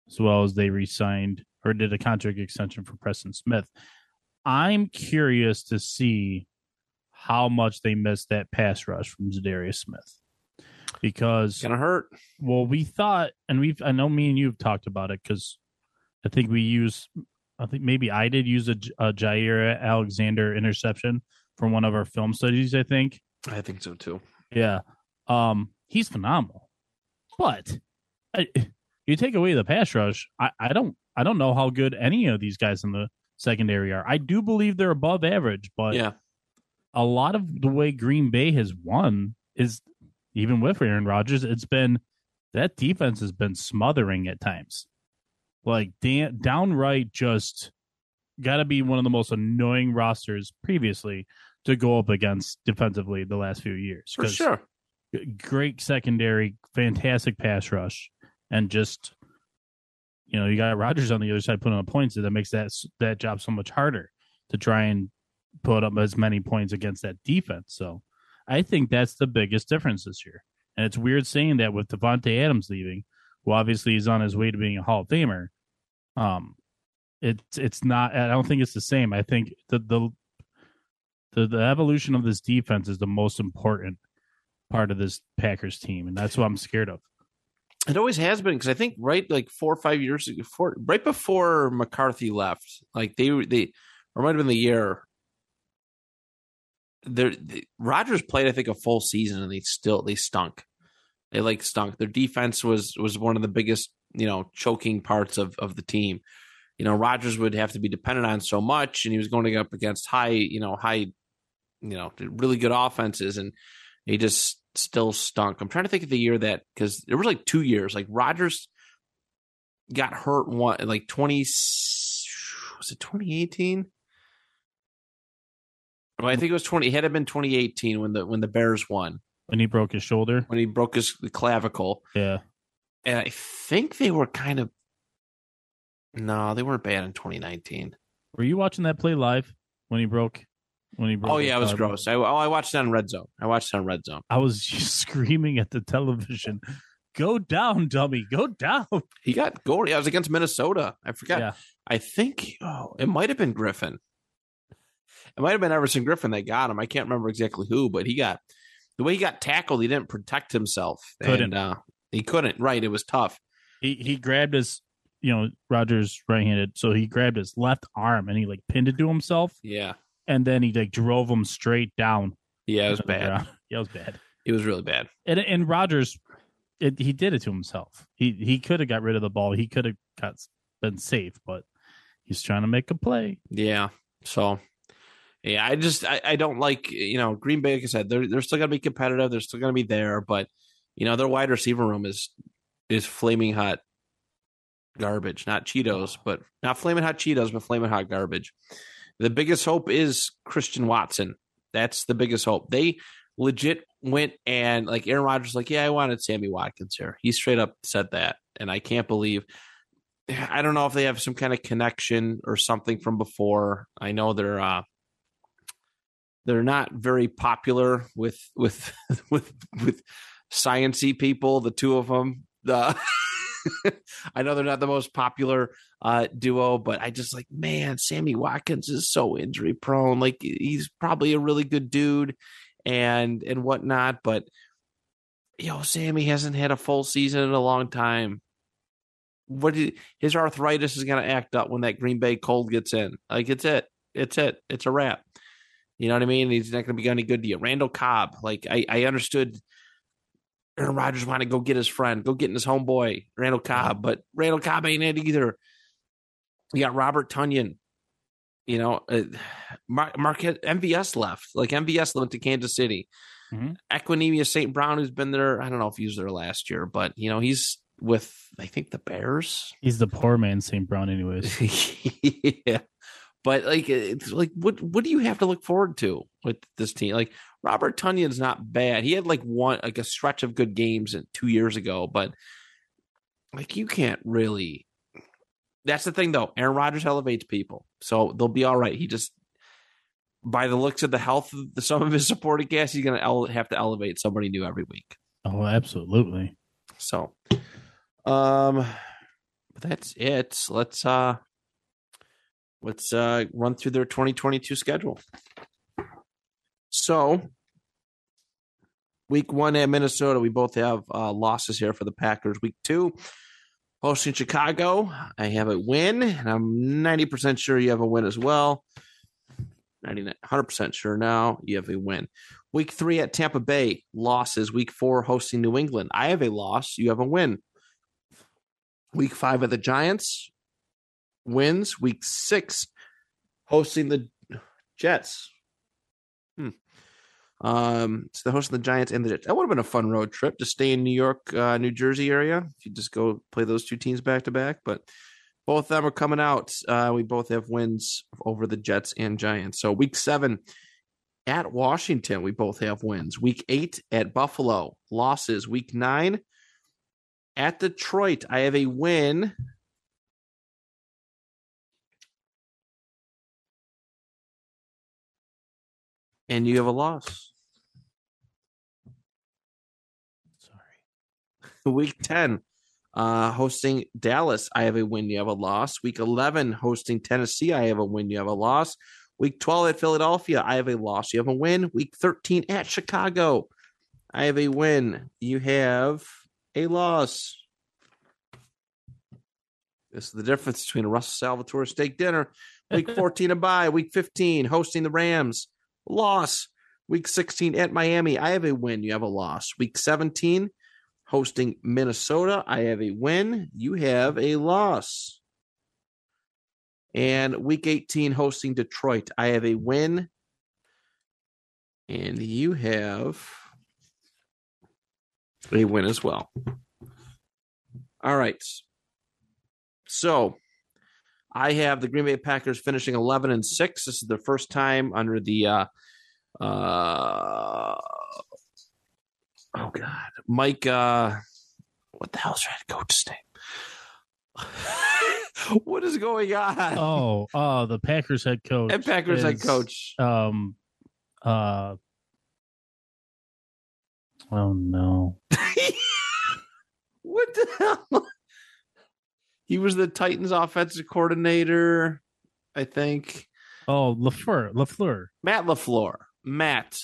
as well as they re-signed or did a contract extension for Preston Smith. I'm curious to see how much they missed that pass rush from Za'Darius Smith because gonna hurt. well, we thought, and we've, I know me and you have talked about it because I think we use, I think maybe I did use a Jaire Alexander interception from one of our film studies, I think. I think so too. Yeah. Um, he's phenomenal. But I, you take away the pass rush, I, I don't, I don't know how good any of these guys in the secondary are. I do believe they're above average, but Yeah. A lot of the way Green Bay has won is even with Aaron Rodgers, it's been that defense has been smothering at times. Like dan- downright just got to be one of the most annoying rosters previously to go up against defensively the last few years. For sure. Great secondary, fantastic pass rush, and just you know you got Rodgers on the other side putting up points, that makes that that job so much harder to try and put up as many points against that defense. So I think that's the biggest difference this year. And it's weird saying that with Davante Adams leaving, who obviously is on his way to being a Hall of Famer. Um, it's it's not. I don't think it's the same. I think the the the, the evolution of this defense is the most important part of this Packers team, and that's what I'm scared of. It always has been because I think right like four or five years before, right before McCarthy left, like they they or might have been the year. There, Rodgers played I think a full season and they still they stunk. They like stunk. Their defense was was one of the biggest you know choking parts of of the team. You know Rodgers would have to be dependent on so much, and he was going up against high you know high, you know really good offenses, and he just still stunk. I'm trying to think of the year that because there was like two years. Like Rodgers got hurt one like 20 was it 2018? Well, I think it was 20. It had to have been 2018 when the when the Bears won When he broke his shoulder, when he broke his clavicle, yeah, and I think they were kind of no, they weren't bad in 2019. were you watching that play live when he broke? When he broke? Oh yeah, it was gross. I oh, I watched it on Red Zone. I watched it on Red Zone. I was screaming at the television, "Go down, dummy! Go down!" He got goal. I was against Minnesota. I forgot. Yeah. I think oh, it might have been Griffen. It might have been Everson Griffen that got him. I can't remember exactly who, but he got the way he got tackled. He didn't protect himself. Couldn't. And, uh, he couldn't. Right. It was tough. He he grabbed his, you know, Rodgers right-handed, so he grabbed his left arm and he like pinned it to himself, Yeah. and then he like drove him straight down. Yeah. It was bad. ground. Yeah, it was bad. It was really bad. And and Rodgers, it, he did it to himself. He he could have got rid of the ball. He could have got been safe, but he's trying to make a play. Yeah. So, yeah, I just I, I don't like you know Green Bay. Like I said, they're they're still gonna be competitive. They're still gonna be there, but you know their wide receiver room is is flaming hot garbage, not Cheetos, but not flaming hot Cheetos, but flaming hot garbage. The biggest hope is Christian Watson. That's the biggest hope. They legit went and like Aaron Rodgers, like, yeah, I wanted Sammy Watkins here. He straight up said that, and I can't believe. I don't know if they have some kind of connection or something from before. I know they're uh they're not very popular with with with with sciency people, the two of them. The I know they're not the most popular uh duo, but I just like, man, Sammy Watkins is so injury prone. Like he's probably a really good dude and and whatnot. But yo, Sammy hasn't had a full season in a long time. What did, his arthritis is going to act up when that Green Bay cold gets in. Like it's it, it's it, it's a wrap. You know what I mean? He's not going to be any good to you. Randall Cobb, like I, I understood. Aaron Rodgers wanted to go get his friend, go get his homeboy, Randall Cobb, but Randall Cobb ain't it either. You got Robert Tonyan. You know, uh, Mark, Marquette, MVS left. Like MVS went to Kansas City. Mhm. Equanimeous St. Brown, who's been there, I don't know if he was there last year, but you know, he's with I think the Bears. He's the poor man St. Brown, anyways. yeah. But like it's like what what do you have to look forward to with this team? Like Robert Tonyan's not bad. He had like one like a stretch of good games two years ago, but like you can't really that's the thing though. Aaron Rodgers elevates people. So they'll be all right. He just by the looks of the health of the, some of his supporting cast, he's gonna ele- have to elevate somebody new every week. Oh, absolutely. So, um, but that's it. Let's uh, let's uh run through their 2022 schedule. So, week one at Minnesota, we both have uh, losses here for the Packers. Week two, hosting Chicago, I have a win, and I'm 90% sure you have a win as well. 99, 100% sure now you have a win. Week three at Tampa Bay, losses. Week four hosting New England. I have a loss. You have a win. Week five at the Giants, wins. Week six hosting the Jets. Hmm. Um, so they're hosting the Giants and the Jets. That would have been a fun road trip to stay in New York, uh, New Jersey area. If you just go play those two teams back to back, but both of them are coming out. Uh, we both have wins over the Jets and Giants. So week seven at Washington, we both have wins. Week eight at Buffalo, losses. Week nine at Detroit, I have a win. And you have a loss. Sorry. Week 10, uh, hosting Dallas, I have a win. You have a loss. Week 11, hosting Tennessee, I have a win. You have a loss. Week 12 at Philadelphia, I have a loss. You have a win. Week 13 at Chicago, I have a win. You have a loss. This is the difference between a Russell Salvatore steak dinner. Week 14 a bye. Week 15 hosting the Rams. Loss. Week 16 at Miami. I have a win. You have a loss. Week 17 hosting Minnesota. I have a win. You have a loss. And week 18 hosting Detroit. I have a win. And you have a win as well. All right. So I have the Green Bay Packers finishing 11 and 6. This is the first time under the uh uh oh god, Mike uh what the hell's your head coach's name? what is going on? Oh, uh, the Packers head coach. and Packers head coach. Um, uh, oh no. what the hell? He was the Titans offensive coordinator, I think. Oh, LaFleur. LaFleur. Matt LaFleur. Matt.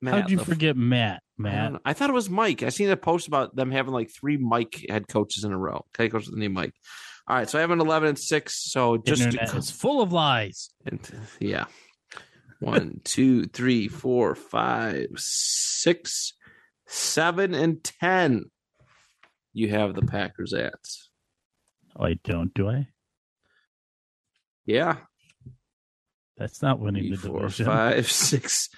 Matt How'd you LaFleur. forget Matt? I, Matt. know. I thought it was Mike. I seen a post about them having like three Mike head coaches in a row. Head coach with the name Mike. All right, so I have an eleven and six. So just to Internet is full of lies. And yeah. One, two, three, four, five, six, seven, and ten. You have the Packers at. Oh, I don't, do I? Yeah. That's not winning Three, the four, division. five, six.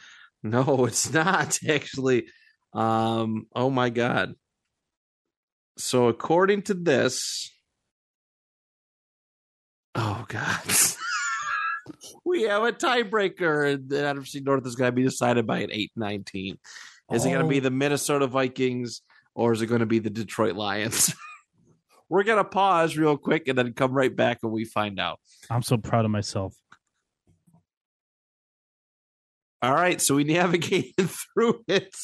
No, it's not actually. Um, oh my god. So according to this, oh god. we have a tiebreaker, and the NFC North is going to be decided by an 8-19. Is it going to be Oh. the Minnesota Vikings or is it going to be the Detroit Lions? We're going to pause real quick and then come right back when we find out. I'm so proud of myself. All right, so we navigated through it.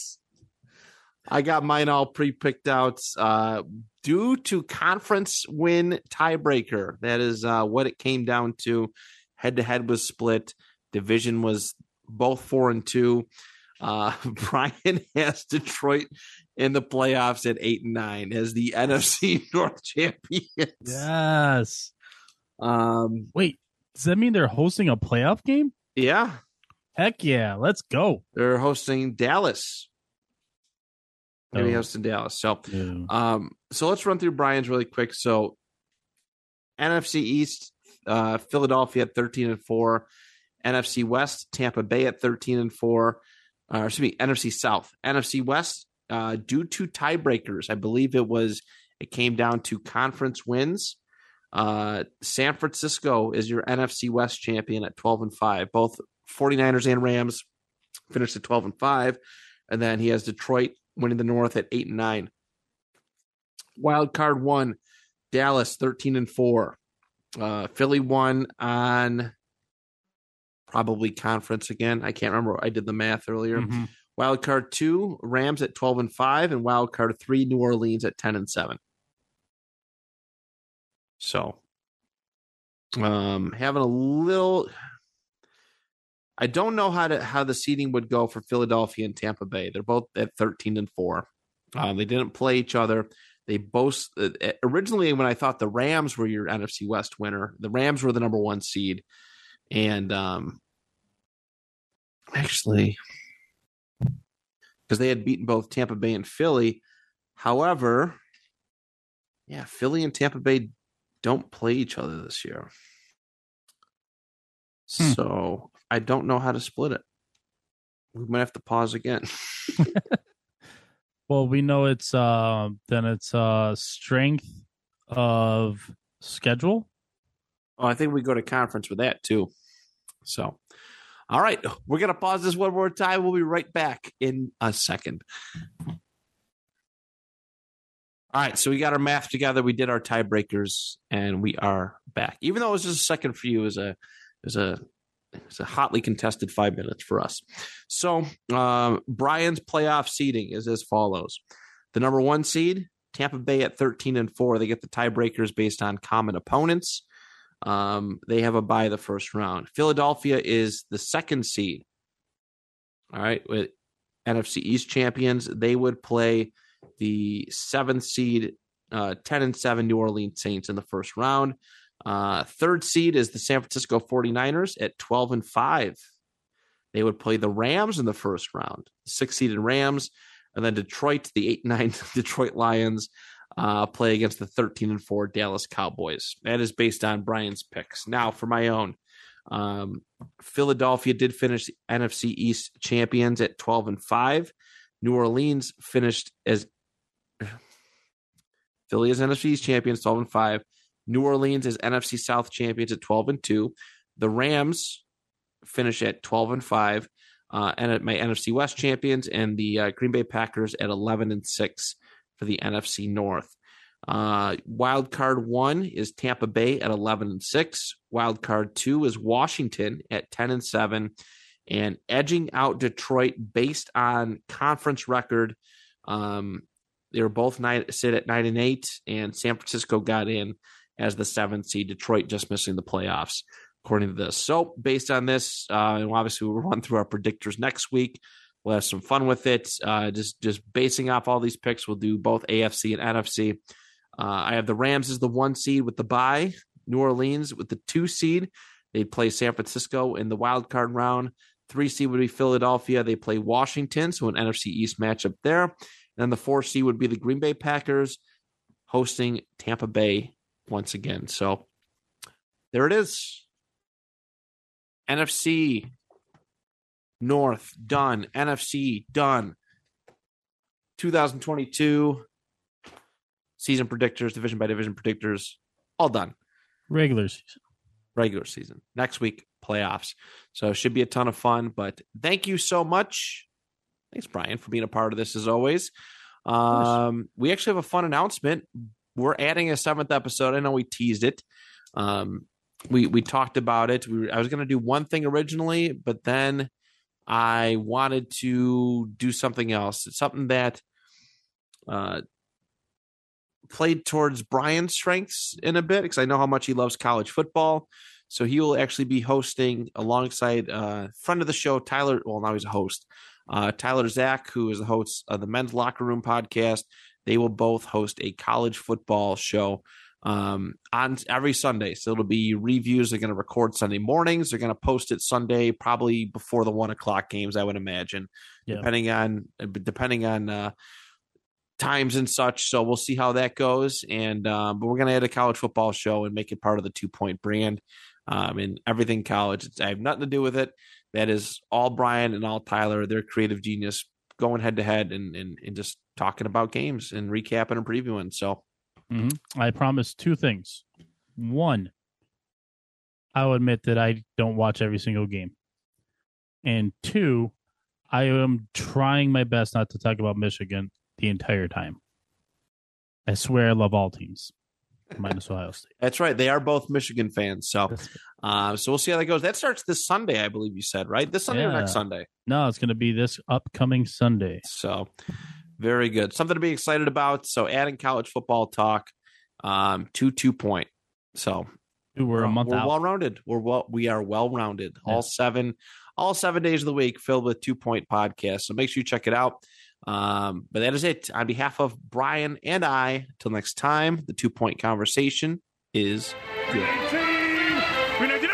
I got mine all pre-picked out. Uh, due to conference win tiebreaker, that is uh, what it came down to. Head to head was split. Division was both four and two. Uh, Brian has Detroit in the playoffs at eight and nine as the NFC North champions. Yes. Um, Wait, does that mean they're hosting a playoff game? yeah, Heck yeah, let's go. they're hosting Dallas. Maybe Oh. hosting Dallas. So, Yeah. um, so let's run through Brian's really quick. So, NFC East, uh, Philadelphia at thirteen and four. NFC West, Tampa Bay at thirteen and four. Uh, excuse me, NFC South, NFC West. Uh, due to tiebreakers, I believe it was it came down to conference wins. Uh, San Francisco is your NFC West champion at 12 and 5. Both 49ers and Rams finished at 12 and 5. And then he has Detroit winning the North at 8 and 9. Wild card one, Dallas 13 and 4. Uh, Philly won on probably conference again. I can't remember. I did the math earlier. Mhm. Wild card two, Rams at 12 and 5, and wild card three, New Orleans at 10 and 7. So um having a little I don't know how to how the seating would go for Philadelphia and Tampa Bay. They're both at 13 and 4. Um, they didn't play each other. They both uh, originally when I thought the Rams were your NFC West winner, the Rams were the number 1 seed and um actually because they had beaten both Tampa Bay and Philly. However, yeah, Philly and Tampa Bay don't play each other this year. Hmm. So I don't know how to split it. We might have to pause again. Well, we know it's uh then it's uh strength of schedule. Oh, I think we go to conference with that too. So, all right, we're gonna pause this one more time. We'll be right back in a second. All right, so we got our math together. We did our tiebreakers, and we are back. Even though it was just a second for you, it was a was a it's a hotly contested five minutes for us. So, um, Brian's playoff seeding is as follows: the number one seed, Tampa Bay at thirteen and four. They get the tiebreakers based on common opponents. Um, they have a bye the first round. Philadelphia is the second seed. All right, with NFC East champions, they would play the seventh seed, uh, ten and seven New Orleans Saints in the first round. Uh, third seed is the San Francisco 49ers at 12 and 5. They would play the Rams in the first round, six seeded Rams, and then Detroit, the 8 9 Detroit Lions, uh, play against the 13 and 4 Dallas Cowboys. That is based on Brian's picks. Now, for my own, um, Philadelphia did finish NFC East champions at 12 and 5. New Orleans finished as Philly is NFC East champions, 12 and 5. New Orleans is NFC South champions at 12 and 2. The Rams finish at 12 and 5. Uh, and at my NFC West champions and the uh, Green Bay Packers at 11 and 6 for the NFC North. Uh, wild card one is Tampa Bay at 11 and 6. Wild card two is Washington at 10 and 7. And edging out Detroit based on conference record. Um, they were both nine, sit at 9 and 8, and San Francisco got in as the seventh seed. Detroit just missing the playoffs, according to this. So, based on this, uh, and obviously we'll run through our predictors next week. We'll have some fun with it. Uh, just just basing off all these picks, we'll do both AFC and NFC. Uh, I have the Rams as the one seed with the bye. New Orleans with the two seed. They'd play San Francisco in the wild card round. Three seed would be Philadelphia. They play Washington, so an NFC East matchup there. And the four seed would be the Green Bay Packers hosting Tampa Bay once again. So there it is. NFC North done. NFC done. 2022 season predictors, division by division predictors, all done. Regular season. Regular season. Next week, playoffs. So it should be a ton of fun. But thank you so much. Thanks, Brian, for being a part of this as always. Um, we actually have a fun announcement. We're adding a seventh episode. I know we teased it. Um, we we talked about it. We were, I was going to do one thing originally, but then I wanted to do something else. It's something that uh, played towards Brian's strengths in a bit because I know how much he loves college football. So he will actually be hosting alongside uh, friend of the show, Tyler. Well, now he's a host. Uh, Tyler Zach, who is the host of the Men's Locker Room podcast, they will both host a college football show um, on every Sunday. So it'll be reviews. They're going to record Sunday mornings. They're going to post it Sunday, probably before the one o'clock games, I would imagine, Yeah. depending on depending on uh, times and such. So we'll see how that goes. And um, but we're going to add a college football show and make it part of the two point brand um, and everything college. I have nothing to do with it. That is all Brian and all Tyler. They're creative genius going head to head and and and just talking about games and recapping and previewing. So Mhm. I promise two things. One, I'll admit that I don't watch every single game. And two, I am trying my best not to talk about Michigan the entire time. I swear I love all teams, minus Ohio State. that's right. They are both Michigan fans. So uh, so we'll see how that goes. That starts this Sunday, I believe you said, right? This Sunday or next Sunday. No, it's going to be this upcoming Sunday. So very good. Something to be excited about. So adding college football talk um, to two point. So Dude, we're a month we're out. well rounded. We're well we are well rounded. Yeah. All seven, all seven days of the week filled with two point podcasts. So make sure you check it out. Um, but that is it. On behalf of Brian and I, till next time, the two point conversation is good. 18 399